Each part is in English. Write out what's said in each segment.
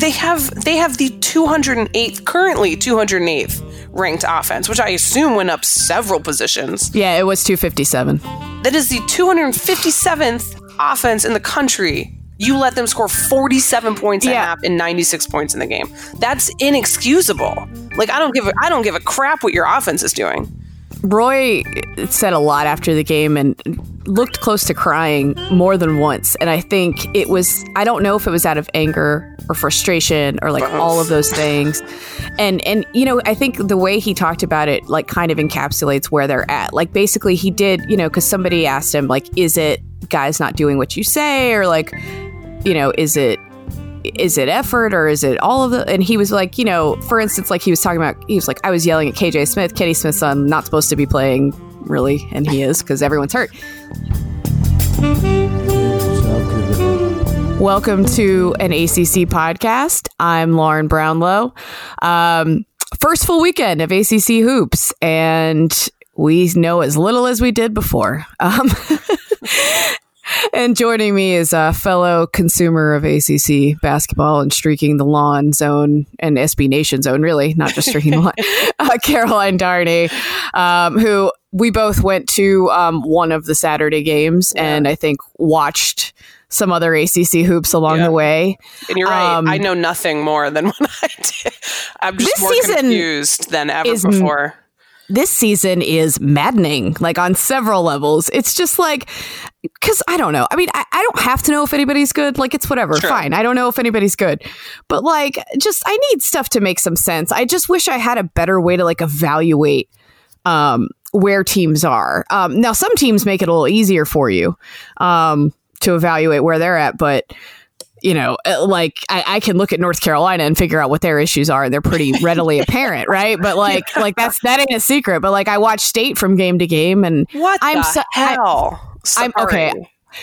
They have they have the 208th currently 208th ranked offense, which I assume went up several positions. Yeah, it was 257. That is the 257th offense in the country. You let them score 47 points a Yeah. half and 96 points in the game. That's inexcusable. Like I don't give a, I don't give a crap what your offense is doing. Roy said a lot after the game and looked close to crying more than once. And I think it was, I don't know if it was out of anger or frustration or like all of those things. And, and, you know, I think the way he talked about it, like, kind of encapsulates where they're at. Like, basically, he did, you know, because somebody asked him, like, is it guys not doing what you say? Or like, you know, is it is it effort or is it all of the and he was like you know for instance like he was talking about he was like i was yelling at kj smith kenny smith's son not supposed to be playing really and he is because everyone's hurt. Welcome to an acc podcast. I'm lauren brownlow. Um, first full weekend of acc hoops and we know as little as we did before. Um, And joining me is a fellow consumer of ACC basketball and streaking the lawn zone and SB Nation zone, really, not just streaking the lawn. Uh, Caroline Darney, um, who we both went to um, one of the Saturday games and I think watched some other ACC hoops along Yeah. the way. And you're right. Um, I know nothing more than what I did. I'm just more confused than ever is before. this season is maddening, like on several levels. It's just like, because I don't know. I mean, I, I don't have to know if anybody's good. Like, it's whatever. Sure. Fine. I don't know if anybody's good. But like, just, I need stuff to make some sense. I just wish I had a better way to like evaluate um, where teams are. Um, now, some teams make it a little easier for you um, to evaluate where they're at, but you know, uh, like I, I can look at North Carolina and figure out what their issues are, and they're pretty readily apparent, right? But like, like that's that ain't a secret. But like, I watch State from game to game, and What I'm the so- I- hell? I'm- okay.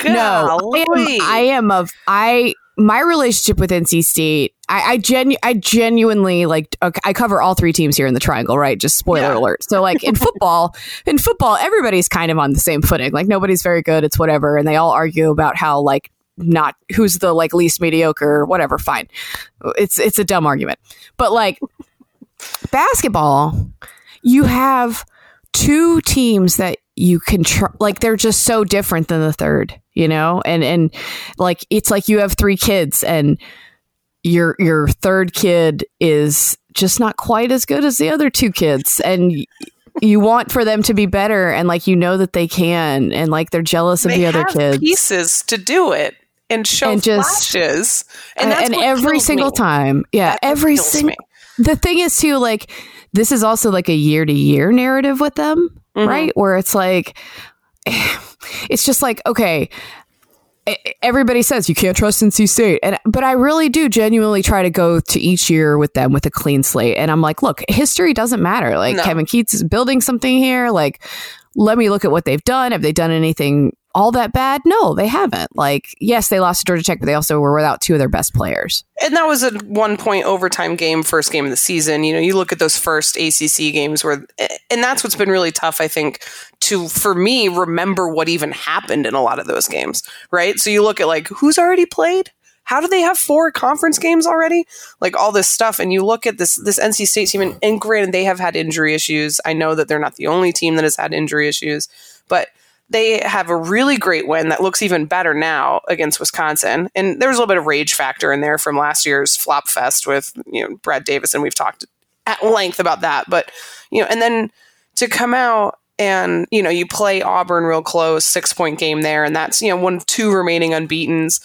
Sorry. no, I am, I am of I my relationship with NC State. I I, genu- I genuinely like. Okay, I cover all three teams here in the Triangle, right? Just spoiler Yeah. alert. So like in football, in football, everybody's kind of on the same footing. Like nobody's very good. It's whatever, and they all argue about how like not who's the like least mediocre, whatever. Fine, it's it's a dumb argument, but like basketball, you have two teams that you can tr- like they're just so different than the third you know and and like it's like you have three kids and your your third kid is just not quite as good as the other two kids and you want for them to be better and like you know that they can and like they're jealous of they the other kids pieces to do it and show And just- flashes, and, that's and every single me. time yeah That's every single. The thing is too like this is also like a year to year narrative with them Mhm. right where it's like it's just like okay everybody says you can't trust NC State and but I really do genuinely try to go to each year with them with a clean slate and I'm like look history doesn't matter like No. Kevin Keatts is building something here like let me look at what they've done have they done anything all that bad no they haven't like yes they lost to Georgia Tech but they also were without two of their best players And that was a one point overtime game, first game of the season. You know, you look at those first ACC games where, and that's what's been really tough, I think, to, for me, remember what even happened in a lot of those games, right? So you look at like who's already played? How do they have four conference games already? Like all this stuff. And you look at this, this NC State team, and, and granted, they have had injury issues. I know that they're not the only team that has had injury issues, but they have a really great win that looks even better now against Wisconsin. And there was a little bit of rage factor in there from last year's flop fest with, you know, Brad Davison, and we've talked at length about that. But, you know, and then to come out and, you know, you play Auburn real close, six point game there, and that's, you know, one of two remaining unbeatens.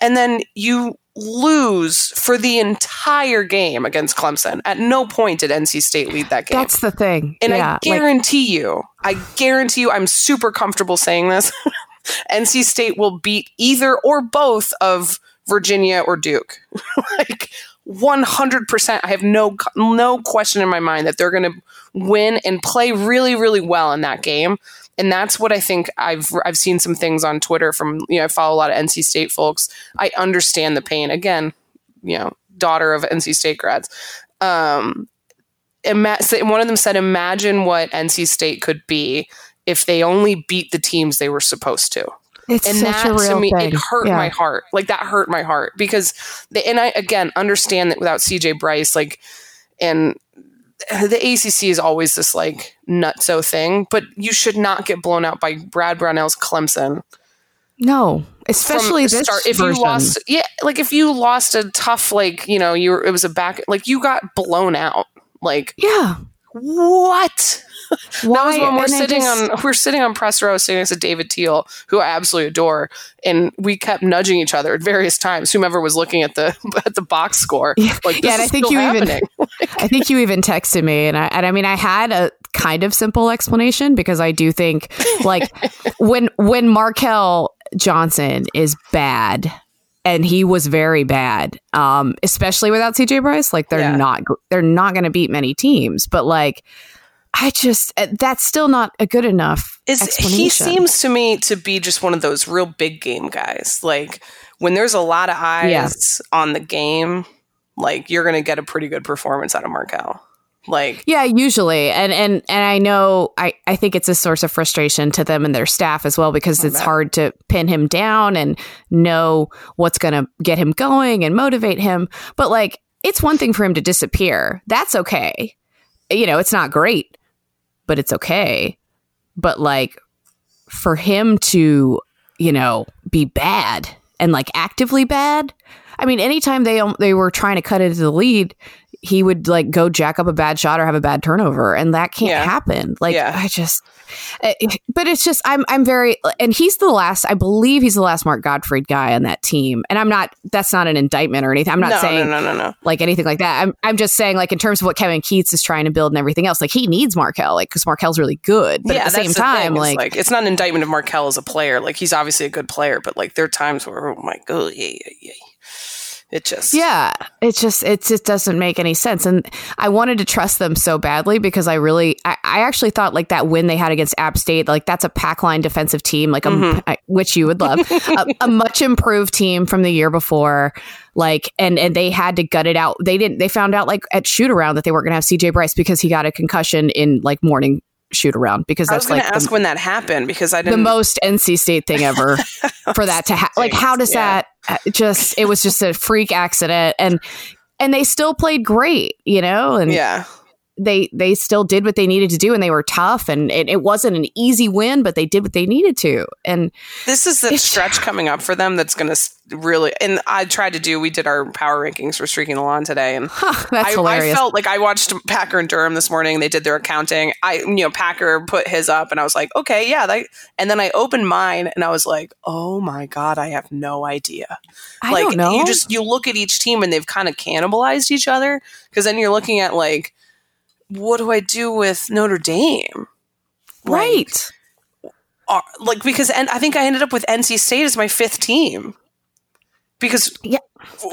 And then you lose for the entire game against Clemson. At no point did NC State lead that game. That's the thing. And yeah, I like, guarantee you, I guarantee you, I'm super comfortable saying this. NC State will beat either or both of Virginia or Duke. like 100%. I have no no question in my mind that they're going to win and play really really well in that game. And that's what I think I've I've seen some things on Twitter from, you know, I follow a lot of NC State folks. I understand the pain. Again, you know, daughter of NC State grads. Um ima- one of them said, "Imagine what NC State could be if they only beat the teams they were supposed to. It's and such that a real to me thing. it hurt Yeah. my heart like that hurt my heart because they, and i again understand that without cj bryce like and the acc is always this like nutso thing but you should not get blown out by brad brownell's clemson No, especially this start. if version. you lost yeah like if you lost a tough like you know you were it was a back like you got blown out like yeah. what Why? that was when we're And sitting just- on we're sitting on press row sitting next to David Teel, who I absolutely adore, and we kept nudging each other at various times. Whomever was looking at the at the box score, Yeah. like this Yeah, and I think you even- happening. I think you even texted me, and I and I mean I had a kind of simple explanation because I do think like when when Markell Johnson is bad, and he was very bad, um, especially without CJ Bryce. Like they're Yeah. not they're not going to beat many teams, but like I just uh, that's still not a good enough is he seems to me to be just one of those real big game guys. Like when there's a lot of eyes Yeah. on the game, like you're going to get a pretty good performance out of Markell. Like Yeah, usually. And and and I know I I think it's a source of frustration to them and their staff as well because it's hard to pin him down and know what's going to get him going and motivate him. But like it's one thing for him to disappear. That's okay. You know, it's not great, but it's okay. But like for him to, you know, be bad and like actively bad. I mean, anytime they they were trying to cut into the lead, he would like go jack up a bad shot or have a bad turnover, and that can't Yeah. happen. Like Yeah. I just, eh, but it's just I'm I'm very and he's the last. I believe he's the last Mark Gottfried guy on that team, and I'm not. That's not an indictment or anything. I'm not no, saying no, no, no, no. like anything like that. I'm I'm just saying like in terms of what Kevin Keatts is trying to build and everything else. Like he needs Markell, like because Markell's really good, but yeah, at the same time, thing. It's like, it's not an indictment of Markell as a player. Like he's obviously a good player, but like there are times where oh my god, yeah, yeah, yeah. It just Yeah, it just it just doesn't make any sense. And I wanted to trust them so badly because I really I, I actually thought like that win they had against App State, like that's a pack line defensive team, like a, Mm-hmm. I- which you would love, a, a much improved team from the year before. Like and and they had to gut it out. They didn't. They found out like at shoot around that they weren't going to have CJ Bryce because he got a concussion in like morning shoot around because I was that's going like to ask the, when that happened because I the didn't. most NC State thing ever for that to happen. Like, how does Yeah. that uh, just? It was just a freak accident, and and they still played great, you know, and yeah, they they still did what they needed to do, and they were tough, and it, it wasn't an easy win, but they did what they needed to, and this is the stretch coming up for them that's going to really. And I tried to do. We did our power rankings for streaking the lawn today, and huh, that's I, hilarious. I felt like I watched Packer and Durham this morning. They did their accounting. I, you know, Packer put his up, and I was like, okay, yeah. That, and then I opened mine, and I was like, oh my god, I have no idea. I like don't know. you just you look at each team, and they've kind of cannibalized each other because then you're looking at like, what do I do with Notre Dame? Like, right. are, like because and I think I ended up with NC State as my fifth team because Yeah,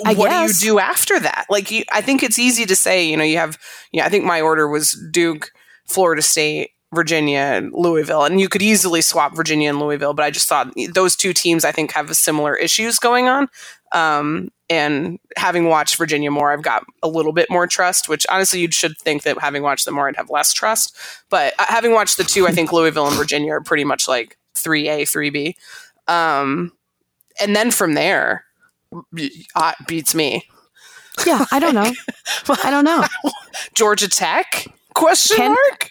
I what guess. do you do after that? Like you, I think it's easy to say you know you have yeah I think my order was Duke, Florida State, Virginia, and Louisville, and you could easily swap Virginia and Louisville, but I just thought those two teams I think have similar issues going on. Um, and having watched Virginia more, I've got a little bit more trust, which honestly you should think that having watched them more, I'd have less trust. But uh, having watched the two, I think Louisville and Virginia are pretty much like 3A, 3B. Um, and then from there, uh, beats me. Yeah, I don't know. I don't know. Georgia Tech? Question Ken- mark?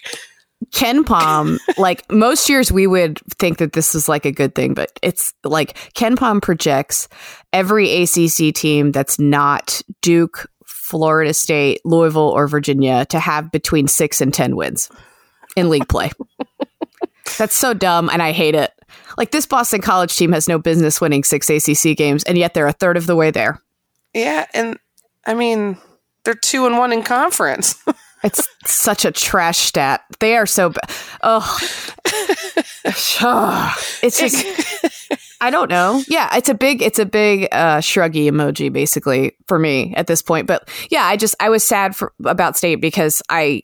KenPom, like most years, we would think that this is like a good thing, but it's like KenPom projects every ACC team that's not Duke, Florida State, Louisville, or Virginia to have between six and 10 wins in league play. that's so dumb, and I hate it. Like this Boston College team has no business winning six ACC games, and yet they're a third of the way there. Yeah, and I mean they're two and one in conference. It's such a trash stat. They are so bad. Oh, it's just. I don't know. Yeah, it's a big, it's a big uh, shruggy emoji, basically for me at this point. But yeah, I just I was sad for about state because I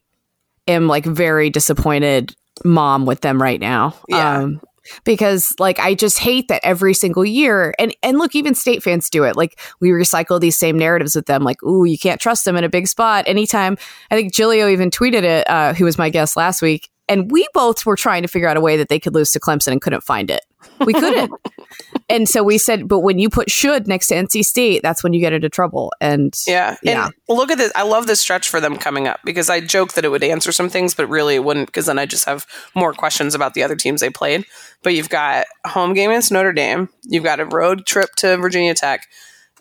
am like very disappointed mom with them right now. Yeah. Um, because like I just hate that every single year and and look even state fans do it. Like we recycle these same narratives with them like ooh you can't trust them in a big spot. Anytime I think Gilio even tweeted it uh, who was my guest last week and we both were trying to figure out a way that they could lose to Clemson and couldn't find it. We couldn't. and so we said, but when you put should next to NC State, that's when you get into trouble. And Yeah. Yeah. And look at this. I love this stretch for them coming up because I joke that it would answer some things, but really it wouldn't because then I just have more questions about the other teams they played. But you've got home game against Notre Dame, you've got a road trip to Virginia Tech,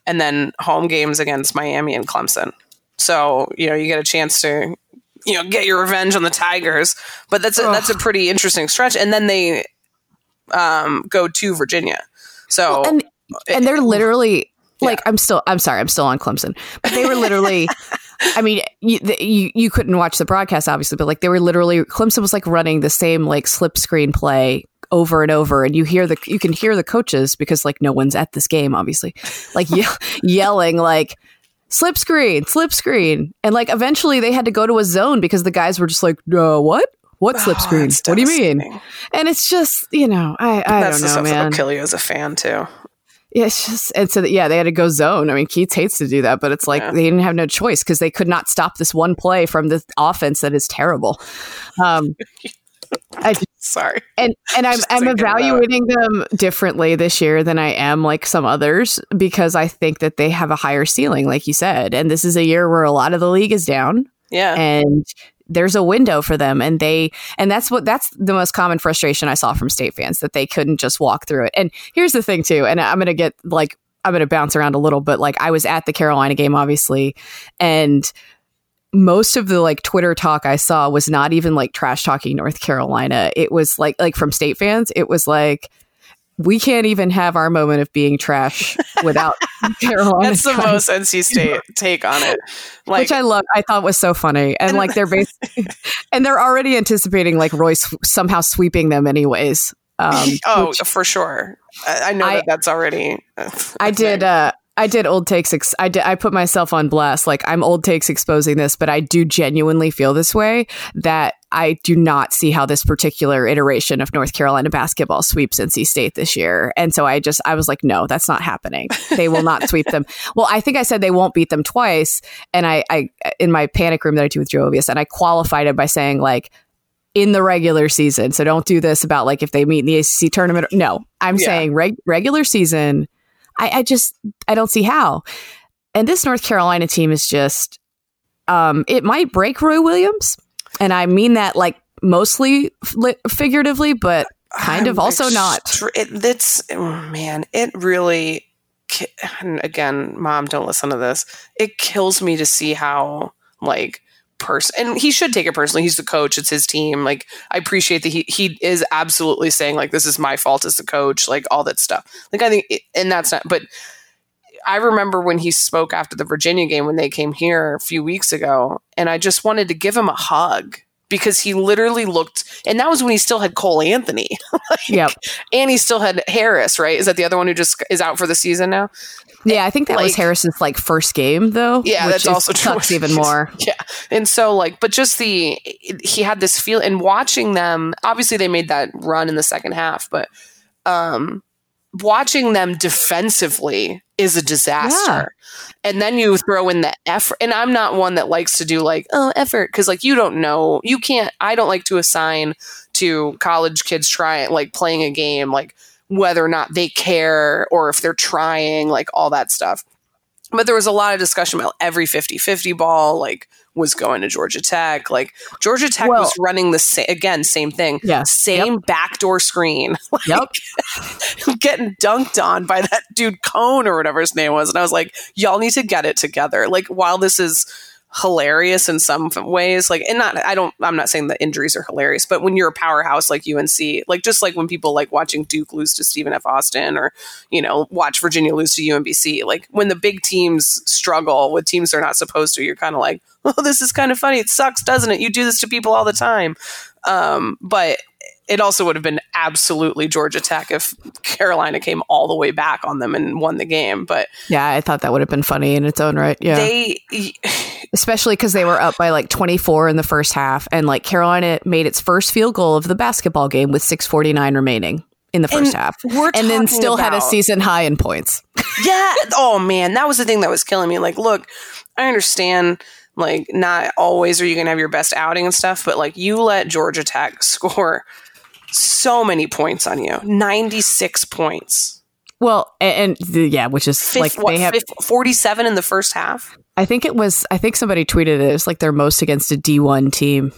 and then home games against Miami and Clemson. So, you know, you get a chance to you know, get your revenge on the Tigers. But that's a, that's a pretty interesting stretch. And then they um, go to Virginia. So and and they're literally like I'm still I'm sorry I'm still on Clemson, but they were literally. I mean, you, the, you you couldn't watch the broadcast obviously, but like they were literally Clemson was like running the same like slip screen play over and over, and you hear the you can hear the coaches because like no one's at this game obviously, like ye- yelling like slip screen, slip screen, and like eventually they had to go to a zone because the guys were just like, uh, what? What slip Oh, screen? What do you mean? And it's just, you know, I, I that's don't the know, stuff man. that'll kill you as a fan too. Yeah, it's just and so that, yeah, they had to go zone. I mean, Keatts hates to do that, but it's like Yeah. they didn't have no choice because they could not stop this one play from the offense that is terrible. Um, I Sorry. and and I'm Just I'm thinking about it. evaluating them differently this year than I am like some others because I think that they have a higher ceiling, like you said, and this is a year where a lot of the league is down Yeah. and there's a window for them and they and that's what that's the most common frustration i saw from state fans that they couldn't just walk through it and here's the thing too and i'm gonna get like i'm gonna bounce around a little but like i was at the carolina game obviously and most of the like twitter talk i saw was not even like trash talking north carolina it was like like from state fans it was like we can't even have our moment of being trash without Carolina. That's the most NC State take on it. Like, which I love. I thought was so funny, and, And- like they're basically, and they're already anticipating like Royce somehow sweeping them anyways. Um, oh, which for sure. I, I know I- that that's already. I did. Uh, I did old takes. Ex- I did. I put myself on blast. Like I'm old takes exposing this, but I do genuinely feel this way that I do not see how this particular iteration of North Carolina basketball sweeps NC State this year. And so I just I was like, no, that's not happening. They will not sweep them. Well, I think I said they won't beat them twice, and I, I in my panic room that I do with Joe Ovies, and I qualified it by saying like in the regular season. So don't do this about like if they meet in the ACC tournament. No, I'm Yeah. saying reg- regular season. I, I just I don't see how. And this North Carolina team is just um it might break Roy Williams. And I mean that like mostly li- figuratively, but kind of I'm also not. It, it's oh, man. It really. ki- And again, mom, don't listen to this. It kills me to see how like person and he should take it personally. He's the coach. It's his team. Like i appreciate that he he is absolutely saying like this is my fault as the coach like all that stuff. Like i think it, and that's not but i remember when he spoke after the virginia game when they came here a few weeks ago and i just wanted to give him a hug because he literally looked and that was when he still had cole anthony. Like, Yep. and he still had harris right? Is that the other one who just is out for the season now Yeah, I think that was Like- Harrison's like first game though. Yeah, which that's also true. sucks even more. Yeah. And so like but just the he had this feel and watching them obviously they made that run in the second half, but um watching them defensively is a disaster. And then you throw in the effort and I'm not one that likes to do like oh effort cuz like you don't know. You can't I don't like to assign to college kids trying like playing a game like whether or not they care or if they're trying like all that stuff. But there was a lot of discussion about every 50-50 ball like was going to georgia tech. Like georgia tech Well- was running the same again same thing. Yeah. same backdoor screen. Yep. getting dunked on by that dude cone or whatever his name was. And i was like y'all need to get it together. Like while this is hilarious in some ways. Like and not i don't i'm not saying the injuries are hilarious but when you're a powerhouse like unc like just like when people like watching duke lose to stephen f. Austin or you know watch virginia lose to umbc like when the big teams struggle with teams they're not supposed to you're kind of like oh this is kind of funny. It sucks doesn't it? You do this to people all the time. Um but it also would have been absolutely Georgia Tech if Carolina came all the way back on them and won the game. But Yeah, I thought that would have been funny in its own right. Yeah. they, especially because they were up by like 24 in the first half and like carolina made its first field goal of the basketball game with 649 remaining in the first And half we're and then still had a season high in points yeah. Oh man, that was the thing that was killing me. Like, look, I understand Like, not always are you going to have your best outing and stuff, but like, you let Georgia Tech score so many points on you 96 points. Well, and, and the, yeah, which is Fifth, like what, they have. fifth- 47 in the first half. I think it was. I think somebody tweeted it. It was like they're most against a D one team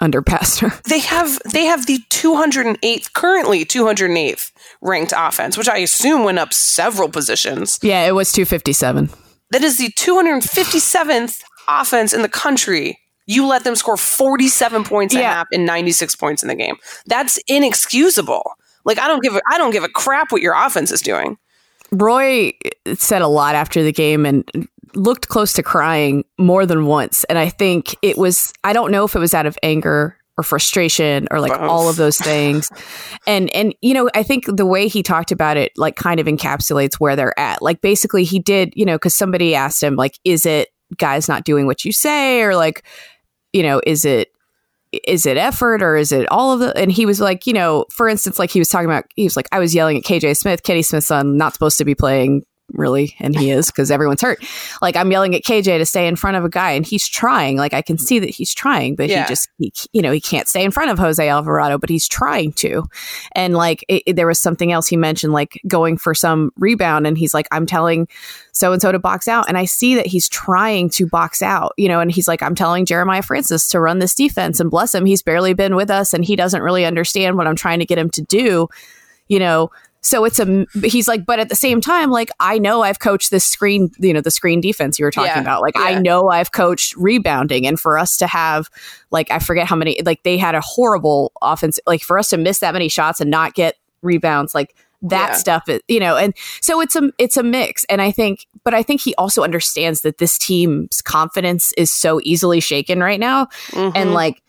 under Pastner. They have they have the 208th currently 208th ranked offense, which I assume went up several positions. yeah, it was two fifty seven. That is the 257th offense in the country. You let them score 47 points a half and 96 points in the game. That's inexcusable. Like I don't give a, I don't give a crap what your offense is doing. Roy said a lot after the game and looked close to crying more than once. And I think it was, I don't know if it was out of anger or frustration or like Both. all of those things. and, and, you know, I think the way he talked about it, like kind of encapsulates where they're at. Like basically he did, you know, because somebody asked him, like, is it guys not doing what you say? Or like, you know, is it, is it effort or is it all of the and he was like you know for instance like he was talking about he was like i was yelling at kj smith kenny smith's son not supposed to be playing really and he is because everyone's hurt like i'm yelling at kj to stay in front of a guy and he's trying like i can see that he's trying but Yeah. he just he, you know he can't stay in front of jose alvarado but he's trying to and like it, it- there was something else he mentioned like going for some rebound and he's like i'm telling so and so to box out. And I see that he's trying to box out, you know, and he's like, I'm telling Jeremiah Francis to run this defense and bless him. He's barely been with us and he doesn't really understand what I'm trying to get him to do, you know. So it's a, he's like, but at the same time, like, I know I've coached this screen, you know, the screen defense you were talking Yeah. about. Like, Yeah. I know I've coached rebounding. And for us to have, like, I forget how many, like, they had a horrible offense, like, for us to miss that many shots and not get rebounds, like, that Yeah. stuff is, you know, and so it's a it's a mix and i think but i think he also understands that this team's confidence is so easily shaken right now and Mhm. like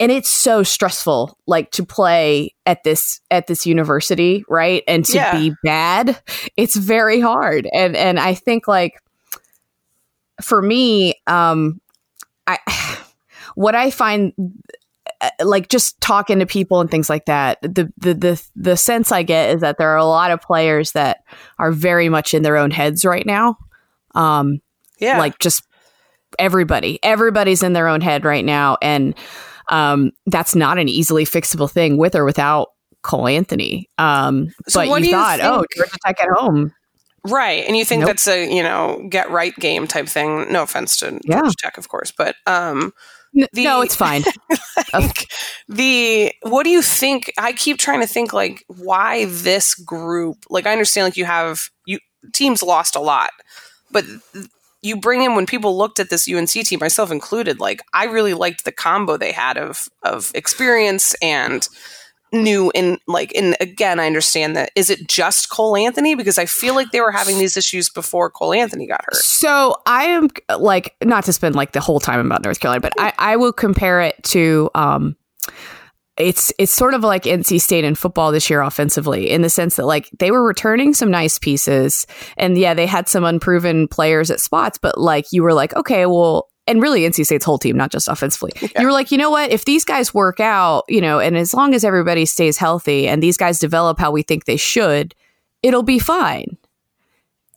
and it's so stressful like to play at this at this university right and to Yeah. be bad it's very hard and and i think like for me um i what i find uh, like just talking to people and things like that the, the the the sense i get is that there are a lot of players that are very much in their own heads right now um yeah. like just everybody everybody's in their own head right now and um that's not an easily fixable thing with or without Cole Anthony um So but you do you thought oh Georgia Tech at home Right. And you think Nope. that's a, you know, get right game type thing. No offense to Yeah. Georgia Tech, of course, but um The- no it's fine like, the what do you think I keep trying to think like why this group like I understand like you have you teams lost a lot but you bring in when people looked at this UNC team myself included like I really liked the combo they had of of experience and new and like and again I understand that is it just Cole Anthony? Because I feel like they were having these issues before Cole Anthony got hurt. So I am like not to spend like the whole time about North Carolina, but I, I will compare it to um it's it's sort of like NC State in football this year offensively in the sense that like they were returning some nice pieces and yeah they had some unproven players at spots but like you were like okay well and really NC State's whole team not just offensively. You were like you know what? If these guys work out you know and as long as everybody stays healthy and these guys develop how we think they should it'll be fine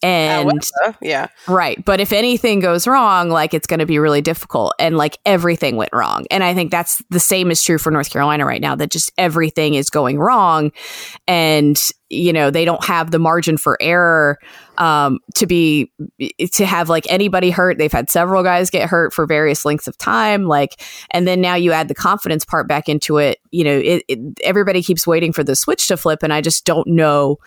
and However, yeah Right. But if anything goes wrong, like it's going to be really difficult. And like everything went wrong. And I think that's the same is true for North Carolina right now, that just everything is going wrong. And, you know, they don't have the margin for error um, to be, to have like anybody hurt. They've had several guys get hurt for various lengths of time. Like, and then now you add the confidence part back into it. You know, it, it, everybody keeps waiting for the switch to flip. And I just don't know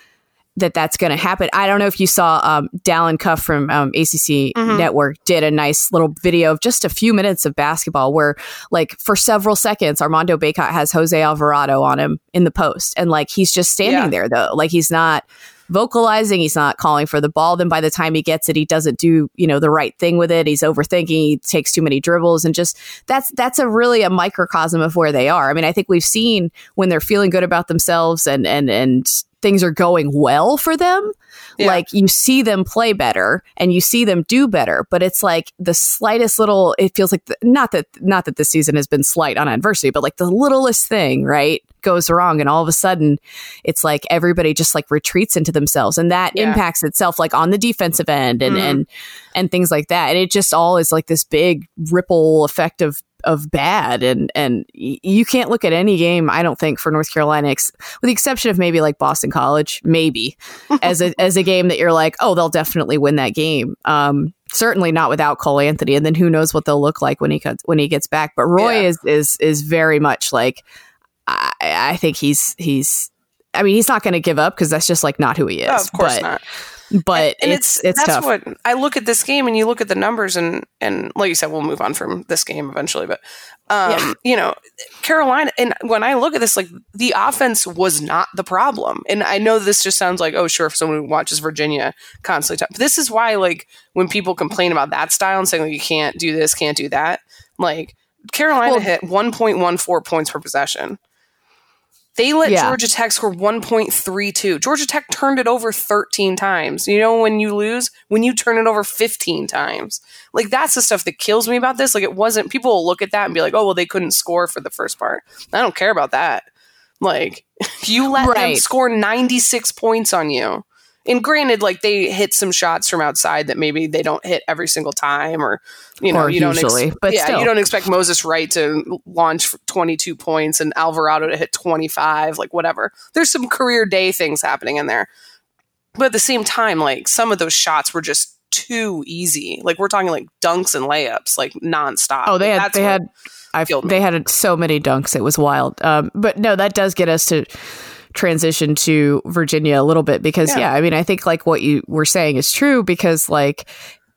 that that's going to happen. I don't know if you saw um, Dallin Cuff from um, ACC Mhm. Network did a nice little video of just a few minutes of basketball where, like, for several seconds, Armando Bacot has Jose Alvarado on him in the post, and like he's just standing Yeah. there though, like he's not vocalizing, he's not calling for the ball. Then by the time he gets it, he doesn't do you know the right thing with it. He's overthinking. He takes too many dribbles, and just that's that's a really a microcosm of where they are. I mean, I think we've seen when they're feeling good about themselves and and and things are going well for them. Yeah. Like you see them play better and you see them do better, but it's like the slightest little. It feels like the, not that not that this season has been slight on adversity, but like the littlest thing, right, goes wrong, and all of a sudden, it's like everybody just like retreats into themselves, and that yeah. impacts itself like on the defensive end and mm-hmm. and and things like that, and it just all is like this big ripple effect of of bad. And and you can't look at any game I don't think for North Carolina ex- with the exception of maybe like Boston College maybe as a as a game that you're like oh they'll definitely win that game. Um certainly not without Cole Anthony and then who knows what they'll look like when he cuts, when he gets back. But Roy yeah. is is is very much like I, I think he's he's I mean he's not going to give up because that's just like not who he is. Oh, of course but, not but and, and it's, it's, it's that's tough. what I look at this game and you look at the numbers and and like you said we'll move on from this game eventually but um yeah. you know Carolina and when I look at this like the offense was not the problem and I know this just sounds like oh sure if someone who watches Virginia constantly talk, this is why like when people complain about that style and saying like, you can't do this can't do that like Carolina well, hit 1.14 points per possession they let yeah. Georgia Tech score 1.32. Georgia Tech turned it over 13 times. You know, when you lose, when you turn it over 15 times. Like, that's the stuff that kills me about this. Like, it wasn't, people will look at that and be like, oh, well, they couldn't score for the first part. I don't care about that. Like, you let right. them score 96 points on you and granted, like they hit some shots from outside that maybe they don't hit every single time, or you know, or you usually, don't, ex- but yeah, still. you don't expect Moses Wright to launch twenty two points and Alvarado to hit twenty five, like whatever. There's some career day things happening in there, but at the same time, like some of those shots were just too easy. Like we're talking like dunks and layups, like nonstop. Oh, they had they had I they had so many dunks. It was wild. Um, but no, that does get us to transition to Virginia a little bit because yeah. yeah, I mean I think like what you were saying is true because like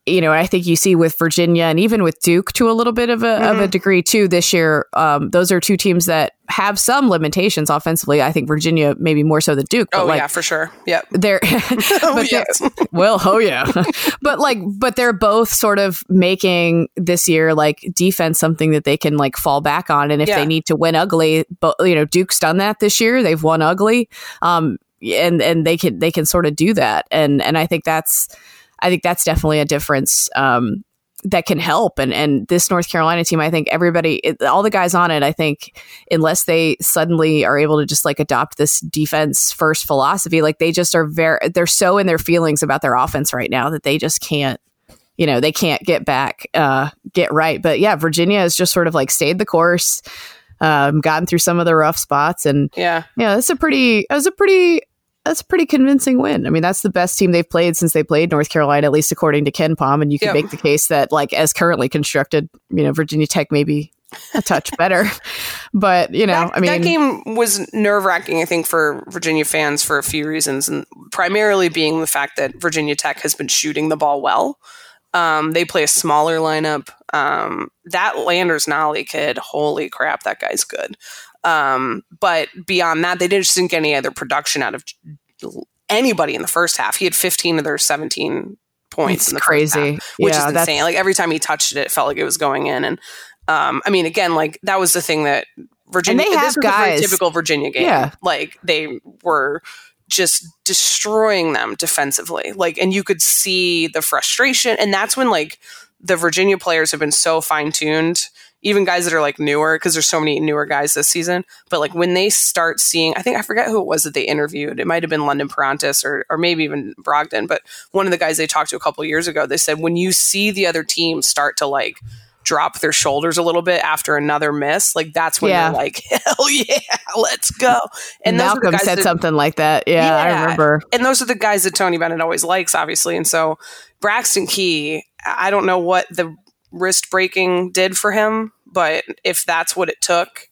you know, I think you see with Virginia and even with Duke to a little bit of a, mm-hmm. of a mm-hmm. degree too this year. Um, those are two teams that have some limitations offensively. I think Virginia maybe more so than Duke. oh like, yeah, for sure. Yep. They're, oh. They're, well, oh yeah. but like, but they're both sort of making this year like defense something that they can like fall back on, and if yeah. they need to win ugly, but you know, Duke's done that this year. They've won ugly. Um, and and they can they can sort of do that, and and I think that's I think that's definitely a difference um, that can help. And and this North Carolina team, I think everybody, it, all the guys on it, I think unless they suddenly are able to just like adopt this defense first philosophy, like they just are very, they're so in their feelings about their offense right now that they just can't. You know they can't get back, uh, get right. But yeah, Virginia has just sort of like stayed the course, um, gotten through some of the rough spots, and yeah, yeah, it's a pretty, it was a pretty that's a pretty convincing win. I mean, that's the best team they've played since they played North Carolina, at least according to KenPom. And you can yep. make the case that, like, as currently constructed, you know, Virginia Tech maybe a touch better. But, you know, that, I mean, that game was nerve wracking, I think, for Virginia fans for a few reasons, and primarily being the fact that Virginia Tech has been shooting the ball well. Um, they play a smaller lineup. Um, that Landers Nolley kid, holy crap, that guy's good. Um, but beyond that, they didn't just didn't get any other production out of anybody in the first half. He had 15 of their 17 points it's in the crazy. Half, which yeah, is insane. Like every time he touched it, it felt like it was going in. And um, I mean, again, like that was the thing that Virginia. And they have guys. typical Virginia game. Yeah. Like they were just destroying them defensively. Like, and you could see the frustration. And that's when like the Virginia players have been so fine tuned even guys that are like newer because there's so many newer guys this season but like when they start seeing i think i forget who it was that they interviewed it might have been london Perrantes or, or maybe even brogdon but one of the guys they talked to a couple years ago they said when you see the other team start to like drop their shoulders a little bit after another miss like that's when yeah. they're like hell yeah let's go. And malcolm said that, something like that. Yeah, yeah. i remember. And those are the guys that tony bennett always likes obviously. And so braxton key I don't know what the wrist breaking did for him, but if that's what it took,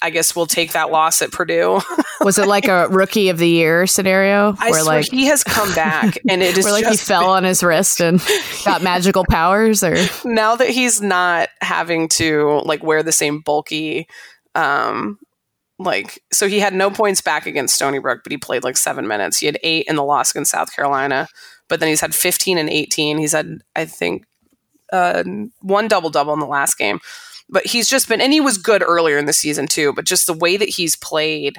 I guess we'll take that loss at Purdue. was it like a rookie of the year scenario? I where like he has come back and it is like he fell been, on his wrist and got magical powers or now that he's not having to like wear the same bulky um like so he had no points back against Stony Brook, but he played like seven minutes. He had eight in the loss against South Carolina, but then he's had 15 and 18. He's had, I think, uh, one double double in the last game. But he's just been, and he was good earlier in the season too. But just the way that he's played,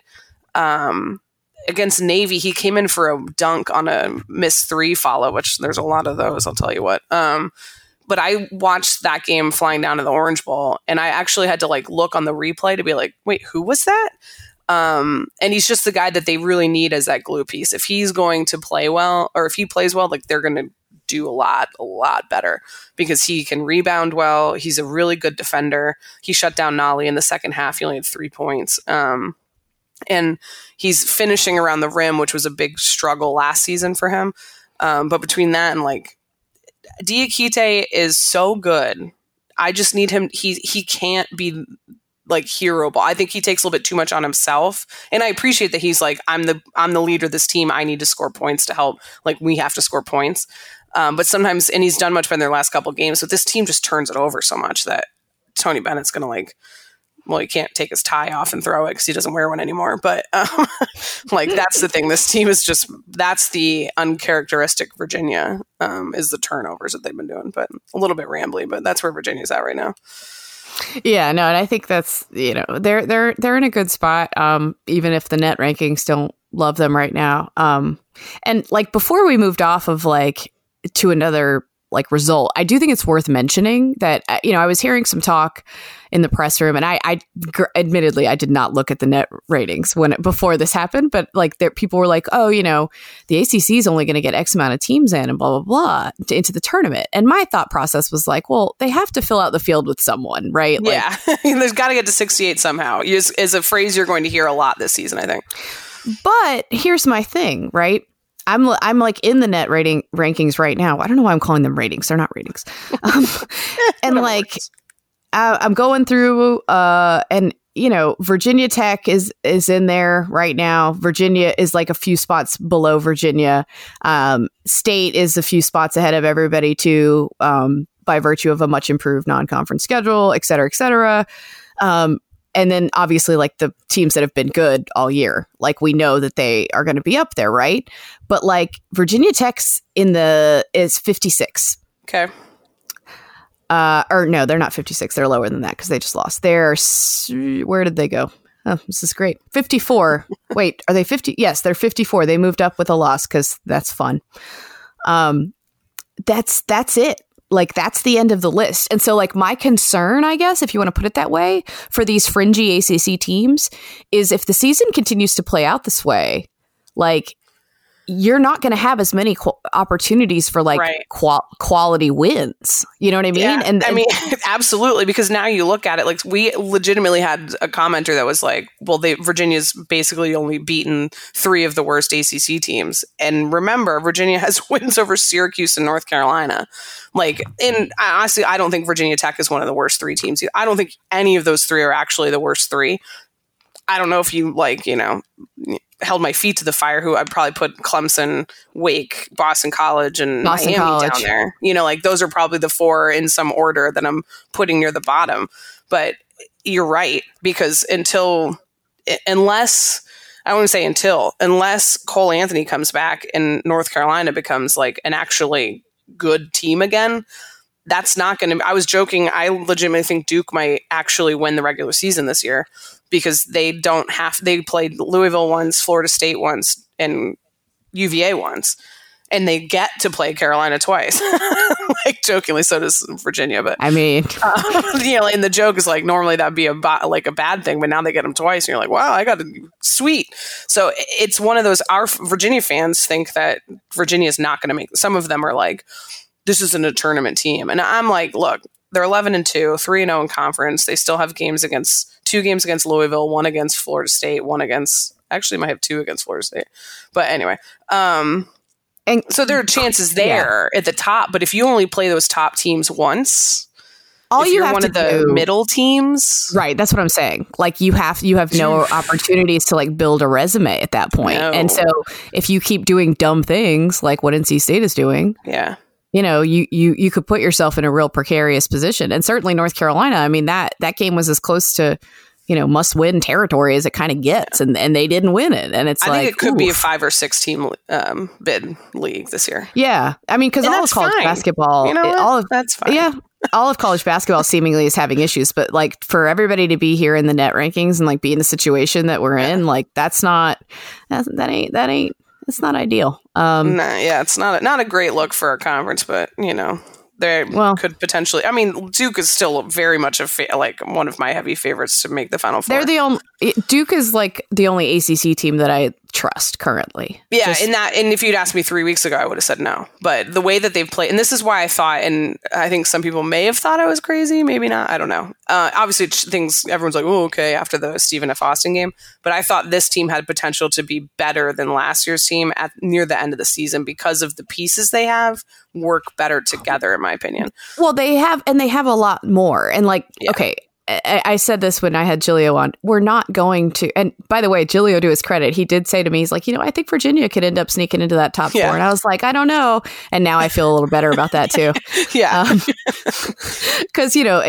um, against Navy, he came in for a dunk on a miss three follow, which there's a lot of those. I'll tell you what. Um, but I watched that game flying down to the Orange Bowl, and I actually had to like look on the replay to be like, wait, who was that? Um, and he's just the guy that they really need as that glue piece. If he's going to play well, or if he plays well, like they're going to do a lot, a lot better because he can rebound well. He's a really good defender. He shut down Nolley in the second half. He only had three points. Um, and he's finishing around the rim, which was a big struggle last season for him. Um, but between that and like Diakite is so good. I just need him. He he can't be like hero ball. I think he takes a little bit too much on himself. And I appreciate that he's like, I'm the I'm the leader of this team. I need to score points to help. Like we have to score points. Um, but sometimes, and he's done much better in their last couple games. But this team just turns it over so much that Tony Bennett's going to like. Well, he can't take his tie off and throw it because he doesn't wear one anymore. But um, like that's the thing. This team is just that's the uncharacteristic Virginia um, is the turnovers that they've been doing. But a little bit rambly, but that's where Virginia's at right now. Yeah, no, and I think that's you know they're they're they're in a good spot. Um, even if the net rankings don't love them right now. Um, and like before we moved off of like to another like result. I do think it's worth mentioning that uh, you know I was hearing some talk in the press room, and I, I gr- admittedly I did not look at the net ratings when it, before this happened, but like there, people were like, oh, you know, the ACC is only going to get X amount of teams in, and blah blah blah to, into the tournament. And my thought process was like, well, they have to fill out the field with someone, right? Like, yeah, there's got to get to 68 somehow. Is, is a phrase you're going to hear a lot this season, I think. But here's my thing, right? I'm I'm like in the net rating rankings right now. I don't know why I'm calling them ratings. They're not ratings. Um, and like I, I'm going through uh and you know Virginia Tech is is in there right now. Virginia is like a few spots below Virginia. Um, State is a few spots ahead of everybody too, um, by virtue of a much improved non-conference schedule, et cetera, et cetera. Um, and then obviously like the teams that have been good all year like we know that they are going to be up there right? But like virginia tech's in the is 56 okay. Uh or no they're not 56 they're lower than that because they just lost. They're where did they go? Oh this is great. 54 wait are they 50 yes they're 54 they moved up with a loss because that's fun. Um that's that's it like that's the end of the list. And so like my concern, I guess, if you want to put it that way, for these fringy ACC teams is if the season continues to play out this way, like you're not going to have as many qu- opportunities for like right. qual- quality wins. You know what I mean? Yeah, and, and I mean, absolutely, because now you look at it like we legitimately had a commenter that was like, "Well, they Virginia's basically only beaten three of the worst ACC teams." And remember, Virginia has wins over Syracuse and North Carolina. Like, and honestly, I don't think Virginia Tech is one of the worst three teams. I don't think any of those three are actually the worst three. I don't know if you like, you know, held my feet to the fire who I'd probably put Clemson, Wake, Boston College, and Boston Miami College. down there. You know, like those are probably the four in some order that I'm putting near the bottom. But you're right, because until, unless, I to say until, unless Cole Anthony comes back and North Carolina becomes like an actually good team again, that's not going to. I was joking. I legitimately think Duke might actually win the regular season this year because they don't have they played Louisville once, Florida State once, and UVA once, and they get to play Carolina twice. like jokingly, so does Virginia. But I mean, uh, you know, and the joke is like normally that'd be a like a bad thing, but now they get them twice, and you're like, wow, I got a sweet. So it's one of those. Our Virginia fans think that Virginia is not going to make. Some of them are like, this isn't a tournament team, and I'm like, look, they're 11 and 2, 3 and 0 in conference. They still have games against two games against Louisville, one against Florida State, one against actually might have two against Florida State. But anyway, um and so there are chances there yeah. at the top, but if you only play those top teams once, all you have one of the do, middle teams right that's what i'm saying like you have you have no opportunities to like build a resume at that point. No. and so if you keep doing dumb things like what nc state is doing yeah you know you you you could put yourself in a real precarious position. And certainly north carolina i mean that that game was as close to you know must win territory as it kind of gets and and they didn't win it. And it's I like think it could oof. be a five or six team um, bid league this year. Yeah. I mean because all of college fine. basketball you know all of that's fine. yeah all of college basketball seemingly is having issues, but like for everybody to be here in the net rankings and like be in the situation that we're in, like that's not that ain't that ain't it's not ideal. Um, nah, yeah, it's not a, not a great look for a conference, but you know they well, could potentially. I mean, Duke is still very much a fa- like one of my heavy favorites to make the final four. They're the only Duke is like the only ACC team that I trust currently. Yeah, Just, and that and if you'd asked me three weeks ago, I would have said no. But the way that they've played, and this is why I thought, and I think some people may have thought I was crazy, maybe not. I don't know. Uh, obviously, things everyone's like, oh, okay, after the Stephen F. Austin game. But I thought this team had potential to be better than last year's team at near the end of the season because of the pieces they have work better together, in my opinion. Well, they have, and they have a lot more. And like, yeah. okay, I, said this when I had Giglio on. We're not going to. And by the way, Giglio, to his credit, he did say to me, he's like, you know, I think Virginia could end up sneaking into that top yeah. four. And I was like, I don't know. And now I feel a little better about that too. yeah, because um, you know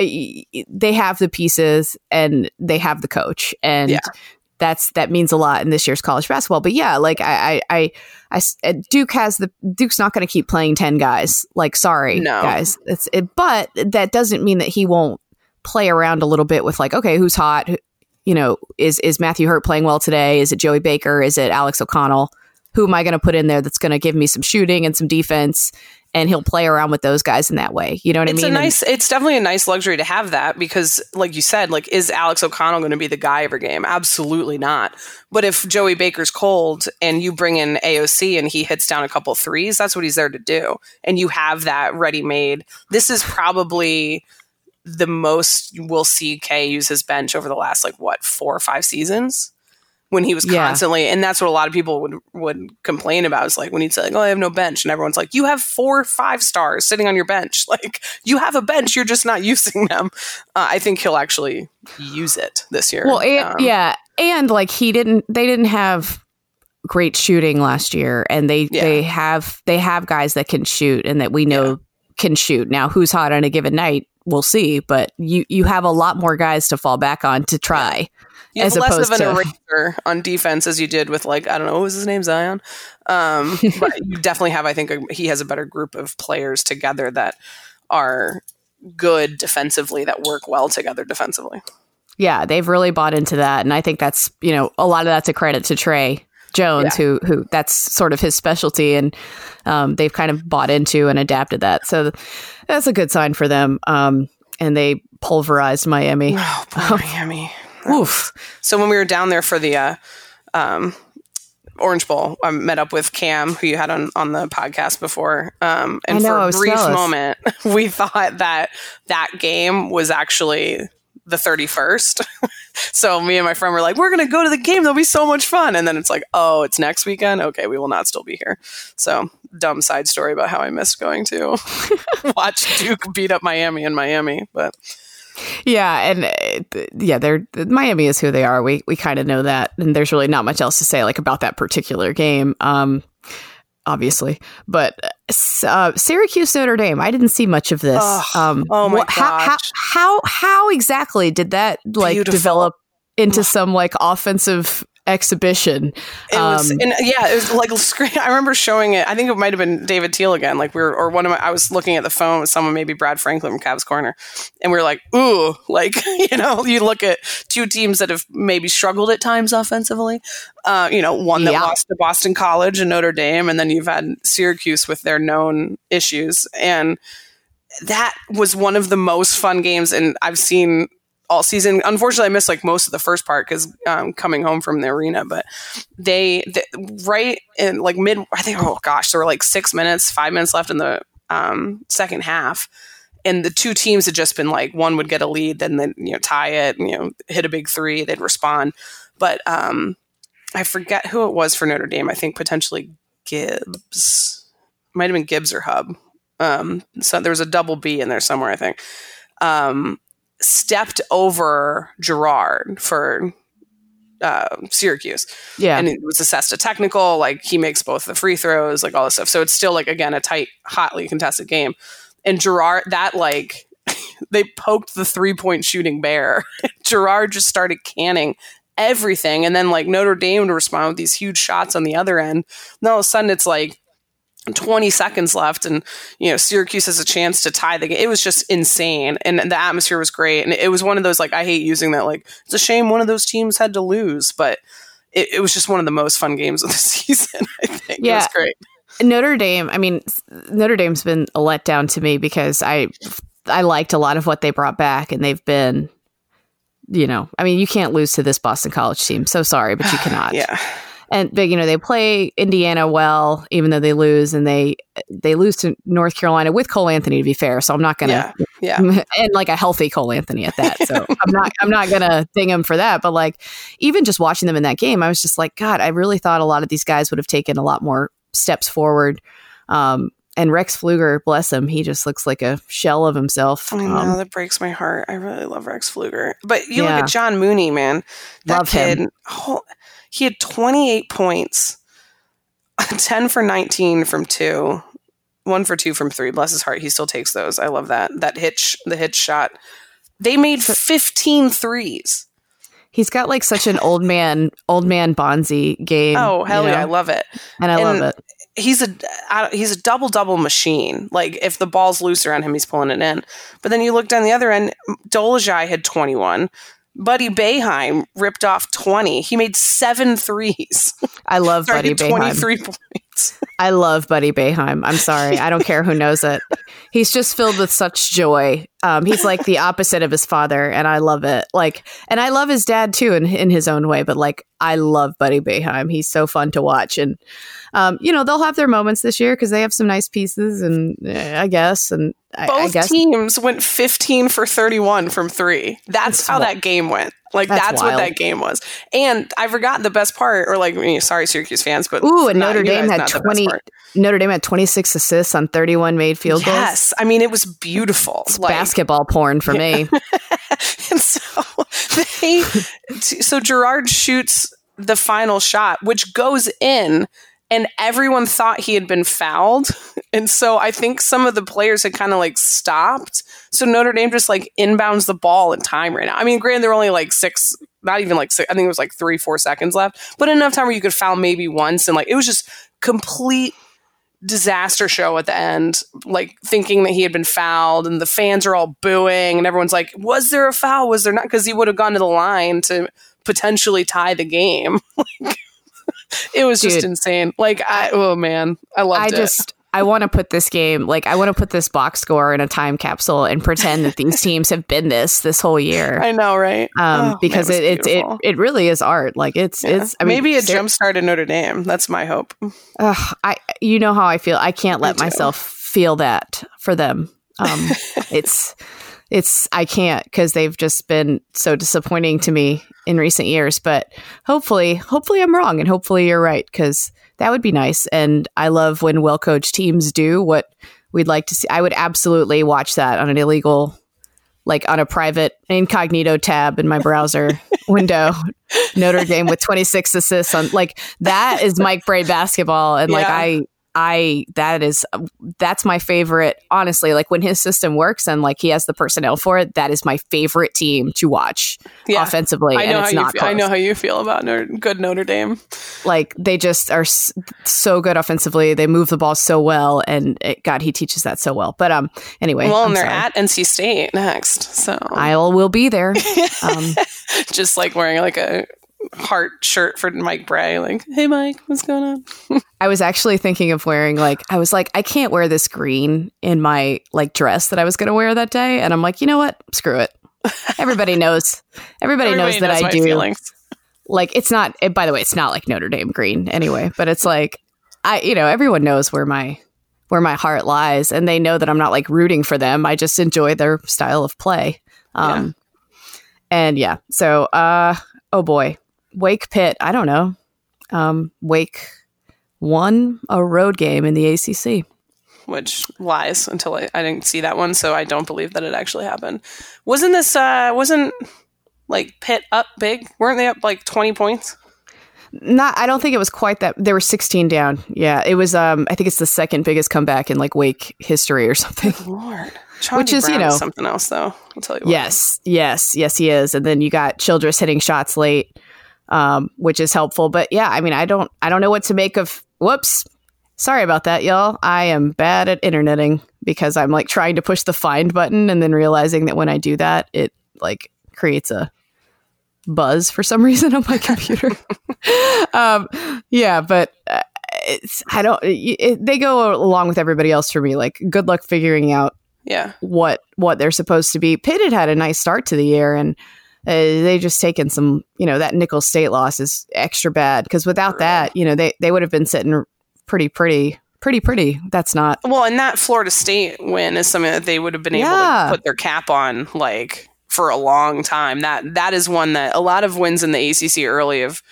they have the pieces and they have the coach, and yeah. That's that means a lot in this year's college basketball. But yeah, like I, I, I, I uh, Duke has the Duke's not going to keep playing ten guys. Like, sorry, no. guys. It's it, but that doesn't mean that he won't play around a little bit with like, okay, who's hot? You know, is is Matthew Hurt playing well today? Is it Joey Baker? Is it Alex O'Connell? Who am I going to put in there that's going to give me some shooting and some defense? And he'll play around with those guys in that way. You know what it's I mean? It's A nice, and, it's definitely a nice luxury to have that because, like you said, like is Alex O'Connell going to be the guy every game? Absolutely not. But if Joey Baker's cold and you bring in AOC and he hits down a couple threes, that's what he's there to do. And you have that ready made. This is probably the most we'll see K use his bench over the last like what four or five seasons when he was yeah. constantly and that's what a lot of people would would complain about is like when he'd say like oh I have no bench and everyone's like you have four five stars sitting on your bench like you have a bench you're just not using them uh, I think he'll actually use it this year well and, um, yeah and like he didn't they didn't have great shooting last year and they yeah. they have they have guys that can shoot and that we know yeah. can shoot now who's hot on a given night we'll see. But you you have a lot more guys to fall back on to try. You have less of an to, eraser on defense as you did with like I don't know what was his name Zion, um, but you definitely have I think a, he has a better group of players together that are good defensively that work well together defensively. Yeah, they've really bought into that, and I think that's you know a lot of that's a credit to Tre Jones, yeah. who who that's sort of his specialty, and um, they've kind of bought into and adapted that. So that's a good sign for them. Um, and they pulverized Miami. Oh, Miami. Oof. So when we were down there for the uh, um, Orange Bowl, I met up with Cam, who you had on, on the podcast before. Um, and know, for a brief jealous. moment, we thought that that game was actually the 31st. so me and my friend were like, we're going to go to the game. There'll be so much fun. And then it's like, oh, it's next weekend. Okay, we will not still be here. So dumb side story about how I missed going to watch Duke beat up Miami in Miami. But yeah, and uh, yeah, they're Miami is who they are. We we kind of know that, and there's really not much else to say like about that particular game. Um, obviously. But uh, Syracuse Notre Dame, I didn't see much of this. um, oh my gosh. How, how, how, how exactly did that like Beautiful. develop into some like offensive exhibition. It was, um, and yeah, it was like screen. I remember showing it. I think it might have been David Teel again. Like we were, or one of my. I was looking at the phone with someone, maybe Brad Franklin from Cavs Corner, and we were like, "Ooh!" Like you know, you look at two teams that have maybe struggled at times offensively. Uh, you know, one that yeah. lost to Boston College and Notre Dame, and then you've had Syracuse with their known issues and. That was one of the most fun games, and I've seen all season. Unfortunately, I missed like most of the first part because um, coming home from the arena. But they, right in like mid, I think. Oh gosh, there were like six minutes, five minutes left in the um, second half, and the two teams had just been like one would get a lead, then then you know tie it, and, you know hit a big three, they'd respond. But um, I forget who it was for Notre Dame. I think potentially Gibbs. Might have been Gibbs or Hubb. Um, so there was a double B in there somewhere, I think. Um, stepped over Girard for uh, Syracuse. Yeah. And it was assessed a technical, like he makes both the free throws, like all this stuff. So it's still like, again, a tight, hotly contested game. And Girard that like, they poked the three point shooting bear. Girard just started canning everything. And then like Notre Dame to respond with these huge shots on the other end. And all of a sudden it's like 20 seconds left and you know Syracuse has a chance to tie the game. It was just insane and the atmosphere was great and it was one of those like I hate using that like it's a shame one of those teams had to lose but it, it was just one of the most fun games of the season I think. Yeah. It was great. Notre Dame, I mean Notre Dame's been a letdown to me because I I liked a lot of what they brought back and they've been you know, I mean you can't lose to this Boston College team. So sorry, but you cannot. yeah and but you know they play Indiana well, even though they lose, and they they lose to North Carolina with Cole Anthony to be fair. So I'm not gonna, yeah, yeah. and like a healthy Cole Anthony at that. So I'm not I'm not gonna ding him for that. But like even just watching them in that game, I was just like, God, I really thought a lot of these guys would have taken a lot more steps forward. Um, and Rex Pflueger, bless him, he just looks like a shell of himself. I know um, that breaks my heart. I really love Rex Pflueger, but you yeah. look at John Mooney, man. That love kid, him. Oh, he had 28 points, 10 for 19 from two, one for two from three. Bless his heart. He still takes those. I love that. That hitch, the hitch shot. They made 15 threes. He's got like such an old man, old man Bonzi game. Oh hell you know? yeah, I love it, and I and love it. He's a he's a double double machine. Like if the ball's loose around him, he's pulling it in. But then you look down the other end. Dolezaj had twenty one. Buddy Boeheim ripped off 20. He made seven threes. I love Buddy Boeheim. 23 points. I love Buddy Boeheim. I'm sorry. I don't care who knows it. He's just filled with such joy. Um, he's like the opposite of his father, and I love it. Like, and I love his dad too in, in his own way, but like, I love Buddy Boeheim. He's so fun to watch. And, um, you know, they'll have their moments this year because they have some nice pieces, and uh, I guess, and I, both I guess. teams went 15 for 31 from three. That's, that's how wild. that game went. Like that's, that's what that game was. And I forgot the best part, or like, sorry, Syracuse fans, but ooh, and Notre Dame had 20. Notre Dame had 26 assists on 31 made field goals. Yes, I mean it was beautiful. Like, basketball porn for me. and so they, so Girard shoots the final shot, which goes in and everyone thought he had been fouled. And so I think some of the players had kind of like stopped. So Notre Dame just like inbounds the ball in time right now. I mean, granted, there were only like six, not even like six, I think it was like three, four seconds left, but enough time where you could foul maybe once. And like it was just complete disaster show at the end, like thinking that he had been fouled, and the fans are all booing, and everyone's like, "Was there a foul? Was there not?" Because he would have gone to the line to potentially tie the game. like, it was Dude, just insane. Like I oh man, I loved I it. just I want to put this game like I want to put this box score in a time capsule and pretend that these teams have been this this whole year. I know, right? Um, oh, because man, it, it, it it really is art. Like it's yeah. it's I mean, maybe a jump start in Notre Dame. That's my hope. Uh, I you know how I feel. I can't let myself feel that for them. Um, it's it's I can't because they've just been so disappointing to me in recent years. But hopefully, hopefully I'm wrong, and hopefully you're right because that would be nice. And I love when well coached teams do what we'd like to see. I would absolutely watch that on an illegal, like on a private incognito tab in my browser window. Notre Dame with 26 assists on like that is Mike Brey basketball, and yeah. like I I that is that's my favorite honestly like when his system works and like he has the personnel for it that is my favorite team to watch yeah. offensively I know, how you feel, I know how you feel about Notre, good Notre Dame. Like they just are so good offensively. They move the ball so well and it, god he teaches that so well. But um anyway well and I'm they're sorry. at NC State next so. I will be there. Um just like wearing like a heart shirt for Mike Brey. Like, hey, Mike, what's going on? I was actually thinking of wearing like I was like I can't wear this green in my like dress that I was going to wear that day, and I'm like, you know what? Screw it. Everybody knows. Everybody, Everybody knows that knows I do. Feelings. Like it's not. It, by the way, it's not like Notre Dame green anyway. But it's like I, you know, everyone knows where my where my heart lies, and they know that I'm not like rooting for them. I just enjoy their style of play. Um, yeah. And yeah, so uh, oh boy, Wake Pitt, I don't know. Um, Wake won a road game in the ACC. Which lies until I, I didn't see that one, so I don't believe that it actually happened. Wasn't this, uh, wasn't like Pitt up big? Weren't they up like 20 points? Not, I don't think it was quite that. There were 16 down. Yeah, it was. Um, I think it's the second biggest comeback in like Wake history or something. Good Lord, Which is Brown you know is something else though. I'll tell you. What. Yes, yes, yes, he is. And then you got Childress hitting shots late um, which is helpful. But yeah, I mean, I don't, I don't know what to make of. Whoops, Sorry about that, y'all. I am bad at interneting because I'm like trying to push the find button and then realizing that when I do that, it like creates a buzz for some reason on my computer. um, yeah, but uh, it's I don't. It, they go along with everybody else for me. Like, good luck figuring out Yeah. what what they're supposed to be. Pitt had had a nice start to the year, and uh, they just taken some. You know that Nicholls State loss is extra bad because without that, you know they they would have been sitting pretty pretty pretty pretty. That's not. Well, and that Florida State win is something that they would have been able Yeah. to put their cap on like for a long time. That that is one that a lot of wins in the ACC early have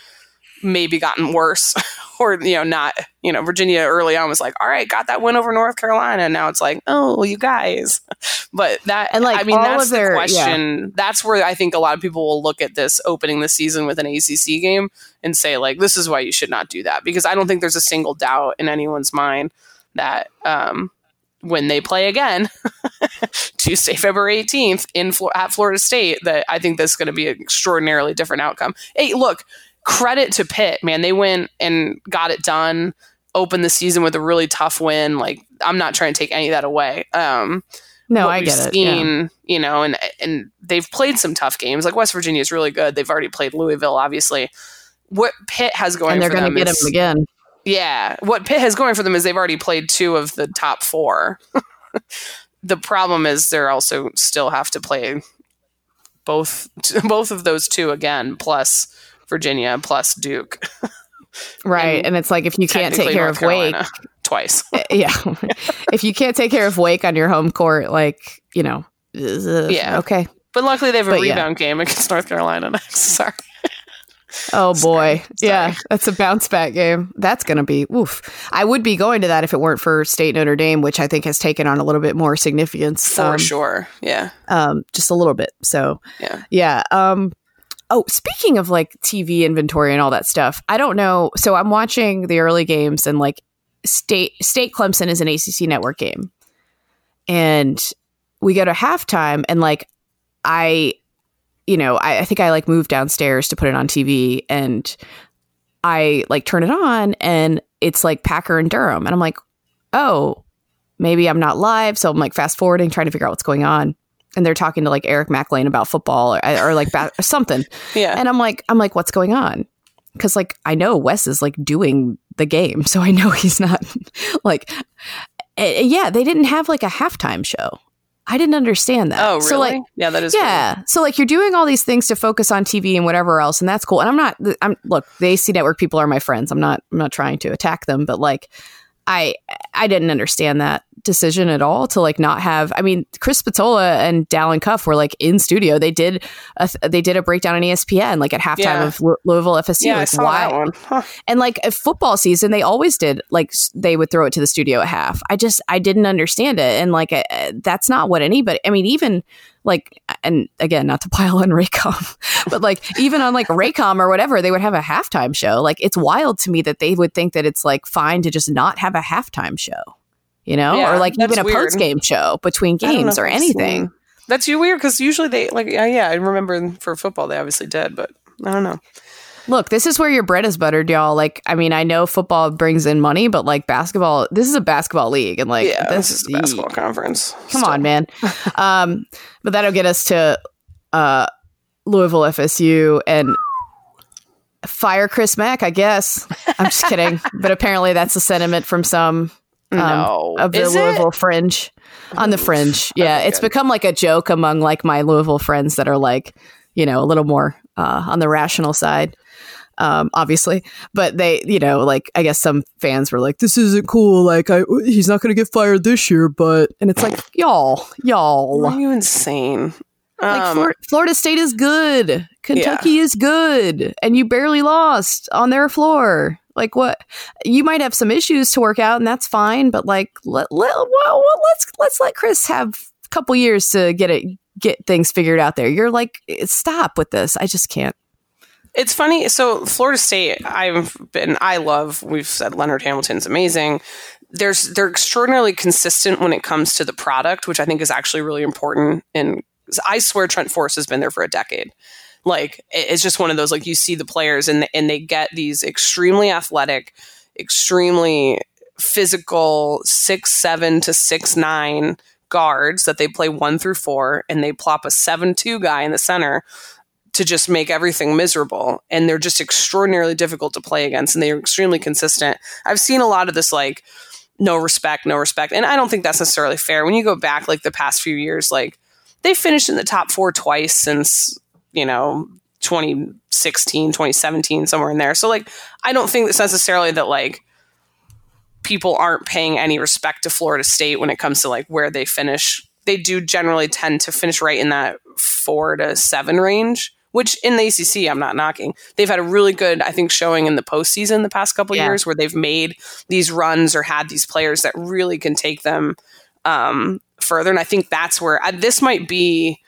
maybe gotten worse or you know not you know Virginia early on was like all right got that win over North Carolina and now it's like oh you guys but that And, like, I mean that's their- the yeah. question that's where I think a lot of people will look at this opening the season with an ACC game and say like this is why you should not do that because I don't think there's a single doubt in anyone's mind that um, when they play again Tuesday, February 18th in at Florida State, that I think this is going to be an extraordinarily different outcome. Hey, look, credit to Pitt, man. They went and got it done, opened the season with a really tough win. Like, I'm not trying to take any of that away. Um, No, I get it. yeah. Seen, You know, and and they've played some tough games. Like West Virginia is really good. They've already played Louisville, obviously. What Pitt has going, And they're for going to them get is- him again. yeah, what Pitt has going for them is they've already played two of the top four. the problem is they're also still have to play both both of those two again, plus Virginia, plus Duke. Right. and And it's like if you can't take care North of Wake, twice. yeah. if you can't take care of Wake on your home court, like, you know, Yeah. Okay. But luckily they have a But yeah. rebound game against North Carolina next. Sorry. Oh boy. Sorry. Yeah. That's a bounce back game. That's going to be oof. I would be going to that if it weren't for State Notre Dame, which I think has taken on a little bit more significance. For um, sure. Yeah. um, just a little bit. So Yeah. yeah. Um, oh, speaking of like TV inventory and all that stuff, I don't know. So I'm watching the early games and like state state Clemson is an ACC network game, and we go to halftime and like I, you know, I, I think I like moved downstairs to put it on TV and I like turn it on and it's like Packer and Durham. And I'm like, oh, maybe I'm not live, so I'm like fast forwarding trying to figure out what's going on and they're talking to like Eric Mac Lain about football or, or like ba- something. Yeah. And I'm like, I'm like, what's going on? Because like I know Wes is like doing the game, so I know he's not like, eh, yeah, they didn't have like a halftime show. I didn't understand that. oh, really? So like, yeah, that is yeah. So like you're doing all these things to focus on TV and whatever else, and that's cool. And I'm not. I'm look. The AC network people are my friends. I'm not. I'm not trying to attack them, but like, I I didn't understand that decision at all to like not have. I mean, Chris Spatola and Dalen Cuff were like in studio. They did a they did a breakdown on ESPN like at halftime Yeah. of Lou- Louisville FSU. Yeah, I saw why? that one. Huh. And like a football season, they always did like they would throw it to the studio at half. I just I didn't understand it, and like uh, that's not what anybody. I mean, even like and again, not to pile on Raycom, but like even on like Raycom or whatever, they would have a halftime show. Like it's wild to me that they would think that it's like fine to just not have a halftime show, you know, Yeah, or like even a post game show between I don't know games or anything. seen- That's you weird because usually they like yeah, yeah. I remember for football they obviously did, but I don't know. Look, this is where your bread is buttered, y'all. Like, I mean, I know football brings in money, but like basketball, this is a basketball league, and like, yeah, this, this is a basketball conference. Come Still. on, man. um, but that'll get us to uh, Louisville FSU and fire Chris Mack, I guess. I'm just kidding. But apparently that's the sentiment from some um, No, of the Is it? Louisville fringe. On the fringe. Yeah. Okay, it's become like a joke among like my Louisville friends that are like, you know, a little more uh, on the rational side. Um, obviously, but they, you know, like I guess some fans were like, "This isn't cool." Like, I, he's not going to get fired this year, but and it's like, y'all, y'all, Are you insane? like Um, Flor- Florida State is good, Kentucky is good, and you barely lost on their floor. Like what? You might have some issues to work out, and that's fine. But like, let, let well, let's let's let Chris have a couple years to get it get things figured out there. You're like, stop with this. I just can't. It's funny. So Florida State, I've been, I love. We've said Leonard Hamilton's amazing. There's they're extraordinarily consistent when it comes to the product, which I think is actually really important. And I swear Trent Forrest has been there for a decade. Like it's just one of those like you see the players and and they get these extremely athletic, extremely physical six seven to six nine guards that they play one through four, and they plop a seven two guy in the center to just make everything miserable. And they're just extraordinarily difficult to play against, and they're extremely consistent. I've seen a lot of this like no respect, no respect, and I don't think that's necessarily fair. When you go back like the past few years, like they finished in the top four twice since you know 2016 2017 somewhere in there so like i don't think it's necessarily that like people aren't paying any respect to Florida State when it comes to like where they finish. They do generally tend to finish right in that four to seven range, which in the ACC I'm not knocking. They've had a really good, I think, showing in the postseason the past couple yeah. years where they've made these runs or had these players that really can take them um, further. And I think that's where this might be.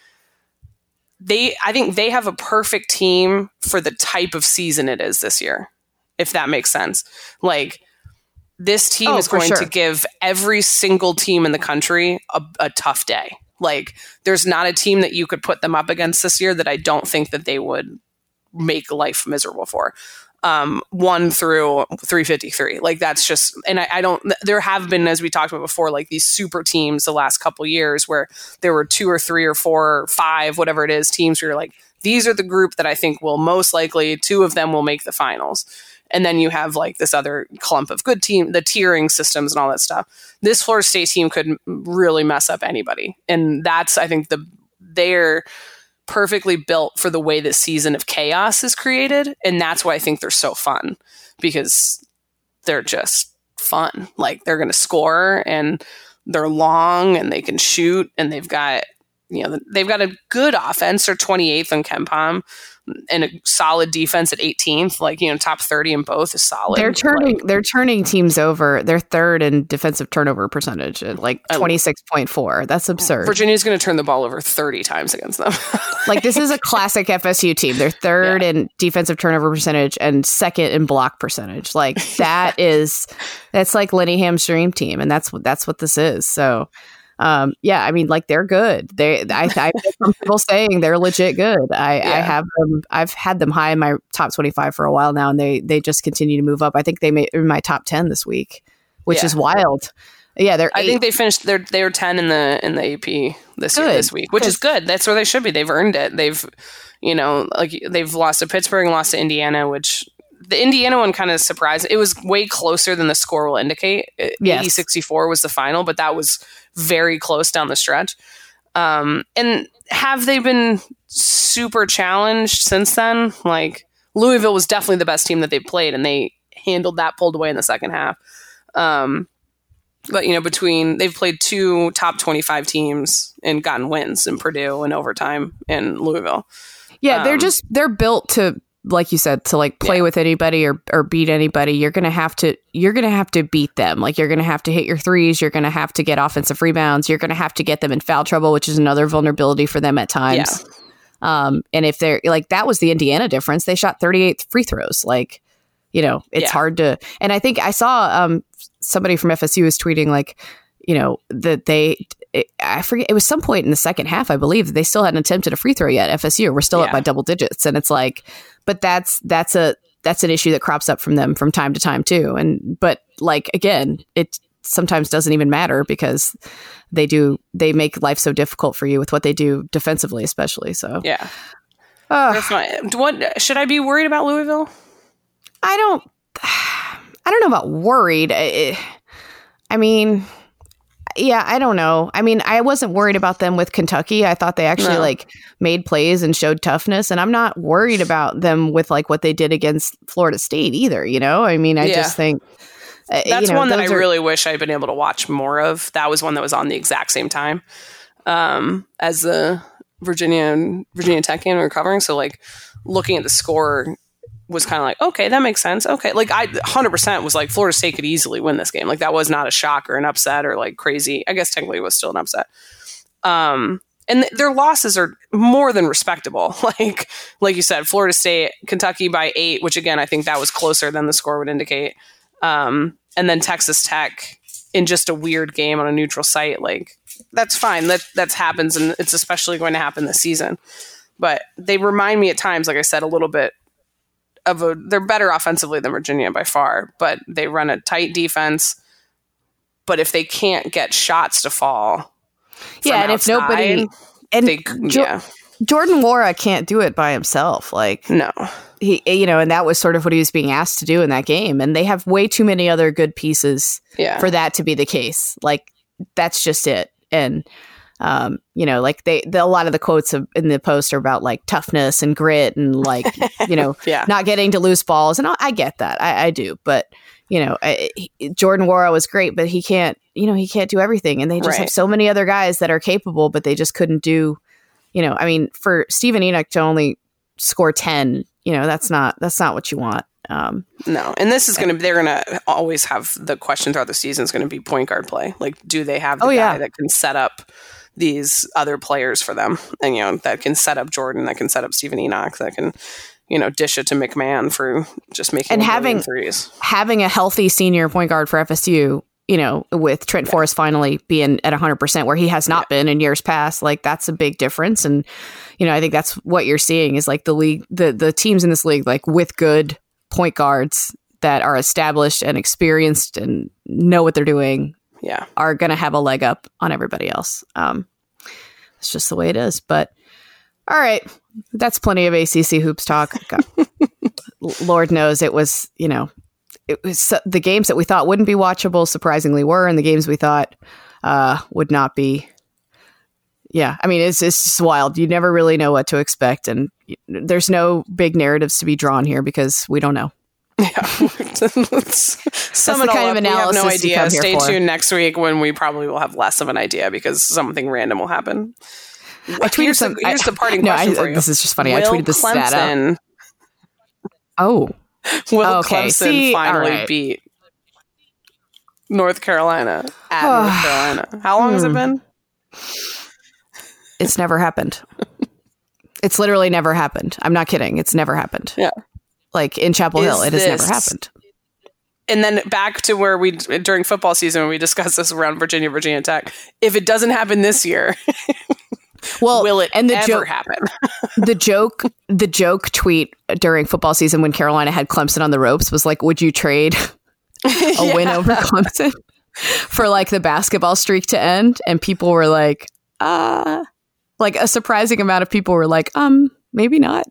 They, I think they have a perfect team for the type of season it is this year, if that makes sense. Like this team oh, is going sure. to give every single team in the country a, a, tough day. Like, there's not a team that you could put them up against this year that I don't think that they would make life miserable for. Um, one through 353. Like, that's just, and I, I, don't, there have been, as we talked about before, like these super teams the last couple years where there were two or three or four or five, whatever it is, teams where you're like, these are the group that I think will most likely, two of them will make the finals and then you have like this other clump of good team, the tiering systems and all that stuff. This Florida State team could really mess up anybody, and that's I think the they're perfectly built for the way this season of chaos is created, and that's why I think they're so fun because they're just fun. Like they're going to score and they're long and they can shoot and they've got you know they've got a good offense. They're 28th on KenPom and a solid defense at 18th, like you know, top 30 in both is solid. They're turning like, they're turning teams over. They're third in defensive turnover percentage at like 26.4. That's absurd. Virginia's going to turn the ball over 30 times against them. like this is a classic FSU team. They're third yeah. in defensive turnover percentage and second in block percentage. Like that is that's like Lenny Ham's dream team, and that's what that's what this is. So um, yeah, I mean, like they're good. They, I, I feel comfortable saying they're legit good. I, yeah. I have them. I've had them high in my top twenty-five for a while now, and they they just continue to move up. I think they made in my top ten this week, which yeah. is wild. Yeah, they're. I think they finished. They're they were ten in the in the AP this year, this week, which is good. That's where they should be. They've earned it. They've, you know, like they've lost to Pittsburgh and lost to Indiana, which the Indiana one kind of surprised. It was way closer than the score will indicate. Yes. 80-64 was the final, but that was very close down the stretch. Um, and have they been super challenged since then? Like Louisville was definitely the best team that they played, and they handled that pulled away in the second half. Um, but you know, between they've played two top twenty-five teams and gotten wins in Purdue and overtime in Louisville. Yeah, they're um, just they're built to like you said to like play yeah. with anybody or or beat anybody you're going to have to you're going to have to beat them like you're going to have to hit your threes you're going to have to get offensive rebounds you're going to have to get them in foul trouble which is another vulnerability for them at times yeah. um and if they're like that was the Indiana difference they shot 38 free throws like you know it's yeah. hard to and I think I saw um somebody from FSU was tweeting like you know that they it, I forget it was some point in the second half I believe that they still hadn't attempted a free throw yet FSU we're still yeah. up by double digits and it's like but that's that's a that's an issue that crops up from them from time to time too. And but like again, it sometimes doesn't even matter because they do they make life so difficult for you with what they do defensively, especially. So yeah, uh, that's my what should I be worried about Louisville? I don't. I don't know about worried. I, I mean, yeah, I don't know. I mean, I wasn't worried about them with Kentucky. I thought they actually no. like made plays and showed toughness, and I'm not worried about them with like what they did against Florida State either. You know, I mean, I yeah. just think uh, that's you know, one that I are, really wish I'd been able to watch more of. That was one that was on the exact same time um, as the Virginia Virginia Tech game we were covering. So like looking at the score was kind of like, okay, that makes sense. Okay. Like I 100% was like Florida State could easily win this game. Like that was not a shock or an upset or like crazy. I guess technically it was still an upset. Um, and th- their losses are more than respectable. Like, like you said, Florida State, Kentucky by eight, which again, I think that was closer than the score would indicate. Um, and then Texas Tech in just a weird game on a neutral site. Like that's fine. That, that happens. And it's especially going to happen this season. But they remind me at times, like I said, a little bit of a they're better offensively than Virginia by far, but they run a tight defense. but if they can't get shots to fall, yeah, and outside, if nobody and they, Jo- yeah, Jordan Nwora can't do it by himself. Like no, he, you know, and that was sort of what he was being asked to do in that game. And they have way too many other good pieces yeah, for that to be the case. Like that's just it. And um, you know, like they, the, a lot of the quotes of, in the post are about like toughness and grit and like you know yeah, not getting to loose balls. And I, I get that, I, I do. But you know, I, he- Jordan Nwora was great, but he can't. You know, he can't do everything. And they just have so many other guys that are capable, but they just couldn't do. You know, I mean, for Steven Enoch to only score ten, you know, that's not that's not what you want. Um, no. And this is going to they're going to always have the question throughout the season is going to be point guard play. Like, do they have the Oh, guy yeah. that can set up these other players for them, and you know that can set up Jordan, that can set up Steven Enoch, that can you know dish it to McMahon for just making And having- threes. having a healthy senior point guard for FSU, you know, with Trent Forrest finally being at 100%, where he has not been in years past, like that's a big difference. And, you know, I think that's what you're seeing is like the league, the, the teams in this league, like with good point guards that are established and experienced and know what they're doing, Yeah, are going to have a leg up on everybody else. Um, it's just the way it is. But all right, that's plenty of ACC hoops talk. Lord knows it was, you know, it was the games that we thought wouldn't be watchable surprisingly were, and the games we thought uh, would not be. Yeah, I mean, it's it's just wild. You never really know what to expect, and there's no big narratives to be drawn here because we don't know. Yeah. The kind of up. We have no analysis idea. Stay tuned next week when we probably will have less of an idea because something random will happen. I tweeted here's some. the, here's the parting no, question I, for you. this is just funny. I tweeted this stat out. Oh, Will Okay, Clemson see, finally right. beat North Carolina at North Carolina? How long has it Hmm. been? it's never happened. It's literally never happened. I'm not kidding. It's never happened. Yeah. Like in Chapel Is Hill, it has never happened. And then back to where we during football season when we discussed this around Virginia, Virginia Tech. If it doesn't happen this year, Well, will it and the ever joke, happen? the joke, the joke tweet during football season when Carolina had Clemson on the ropes was like, "Would you trade a win over Clemson for like the basketball streak to end?" And people were like, "Uh, like a surprising amount of people were like, um, maybe not."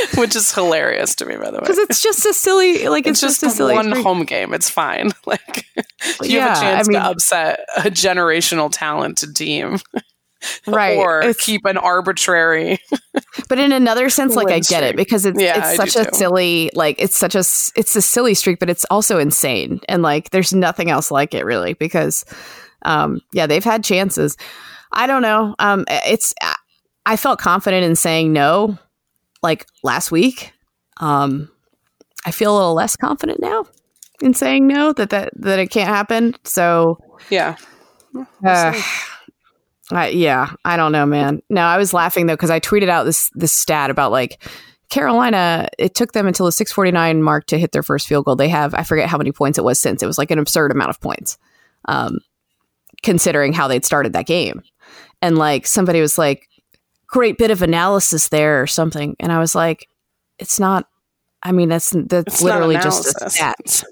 Which is hilarious to me, by the way. because it's just a silly like it's, it's, just, a silly one streak. home game. It's fine. Like you Yeah, have a chance I mean- to upset a generational talented team, right or It's- keep an arbitrary. but in another sense like i get it because it's Yeah, it's such a too. silly like it's such a it's a silly streak but it's also insane and like there's nothing else like it really because um yeah they've had chances i don't know um it's i felt confident in saying no like last week um i feel a little less confident now in saying no that that that it can't happen so Yeah, uh, I, yeah, I don't know, man. No, I was laughing though because I tweeted out this this stat about like Carolina. It took them until the six forty nine mark to hit their first field goal. They have I forget how many points it was since. It was like an absurd amount of points, um, considering how they'd started that game. And like somebody was like, "Great bit of analysis there" or something, and I was like, "It's not." I mean, that's that's It's literally just a analysis. stat. It's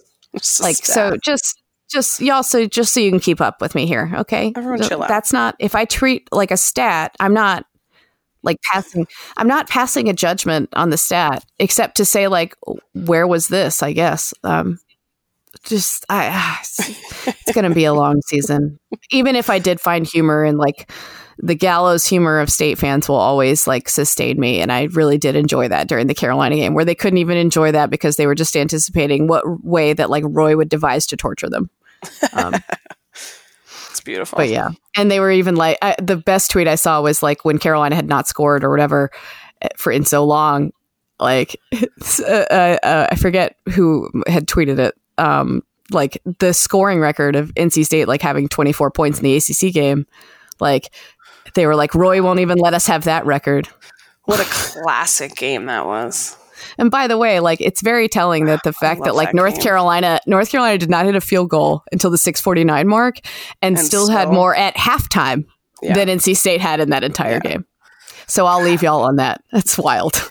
just a Like stat. so, just just y'all so just so you can keep up with me here, okay? Everyone chill out. That's not if I treat like a stat, I'm not like passing I'm not passing a judgment on the stat except to say like where was this, I guess. Um just I it's going to be a long season. Even if I did find humor and like the gallows humor of state fans will always like sustain me and i really did enjoy that during the carolina game where they couldn't even enjoy that because they were just anticipating what way that like roy would devise to torture them um, it's beautiful. but yeah and they were even like I, the best tweet i saw was like when carolina had not scored or whatever eh, for in so long like uh, uh, uh, i forget who had tweeted it um like the scoring record of nc state like having 24 points in the acc game like they were like roy won't even let us have that record what a classic game that was. and by the way like it's very telling that the fact that like that north game. carolina north carolina did not hit a field goal until the 649 mark and, And still, had more at halftime Yeah. than nc state had in that entire Yeah. game so i'll leave y'all on that that's wild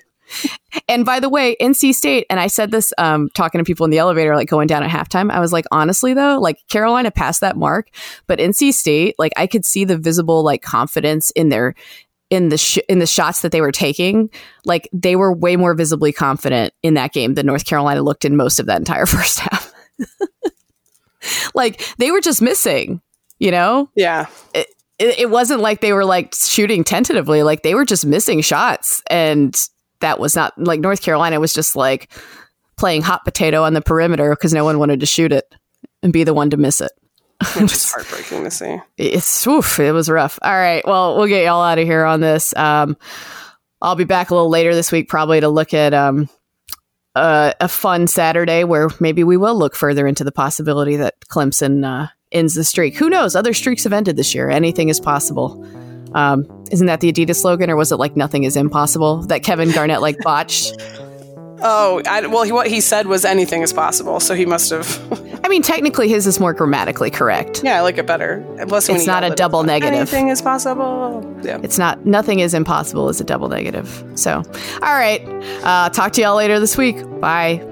And by the way, NC State, and I said this um, talking to people in the elevator, like going down at halftime. I was like, honestly, though, like Carolina passed that mark, but NC State, like I could see the visible like confidence in their in the sh- in the shots that they were taking. Like they were way more visibly confident in that game than North Carolina looked in most of that entire first half. like they were just missing, you know? Yeah. It, it, it wasn't like they were like shooting tentatively, like they were just missing shots. And that was not like North Carolina was just like playing hot potato on the perimeter because no one wanted to shoot it and be the one to miss it. Which is heartbreaking to see. It's oof, it was rough. All right. Well, we'll get y'all out of here on this. Um, I'll be back a little later this week, probably to look at um, uh, a fun Saturday where maybe we will look further into the possibility that Clemson uh, ends the streak. Who knows? Other streaks have ended this year. Anything is possible. Um, isn't that the Adidas slogan, or was it like nothing is impossible that Kevin Garnett like botched? Oh, I, well, he, what he said was anything is possible, so he must have. I mean, technically, his is more grammatically correct. yeah, I like it better. Plus, It's not a double like, negative. Anything is possible. Yeah. It's not, nothing is impossible is a double negative. So, all right. Uh, talk to y'all later this week. Bye.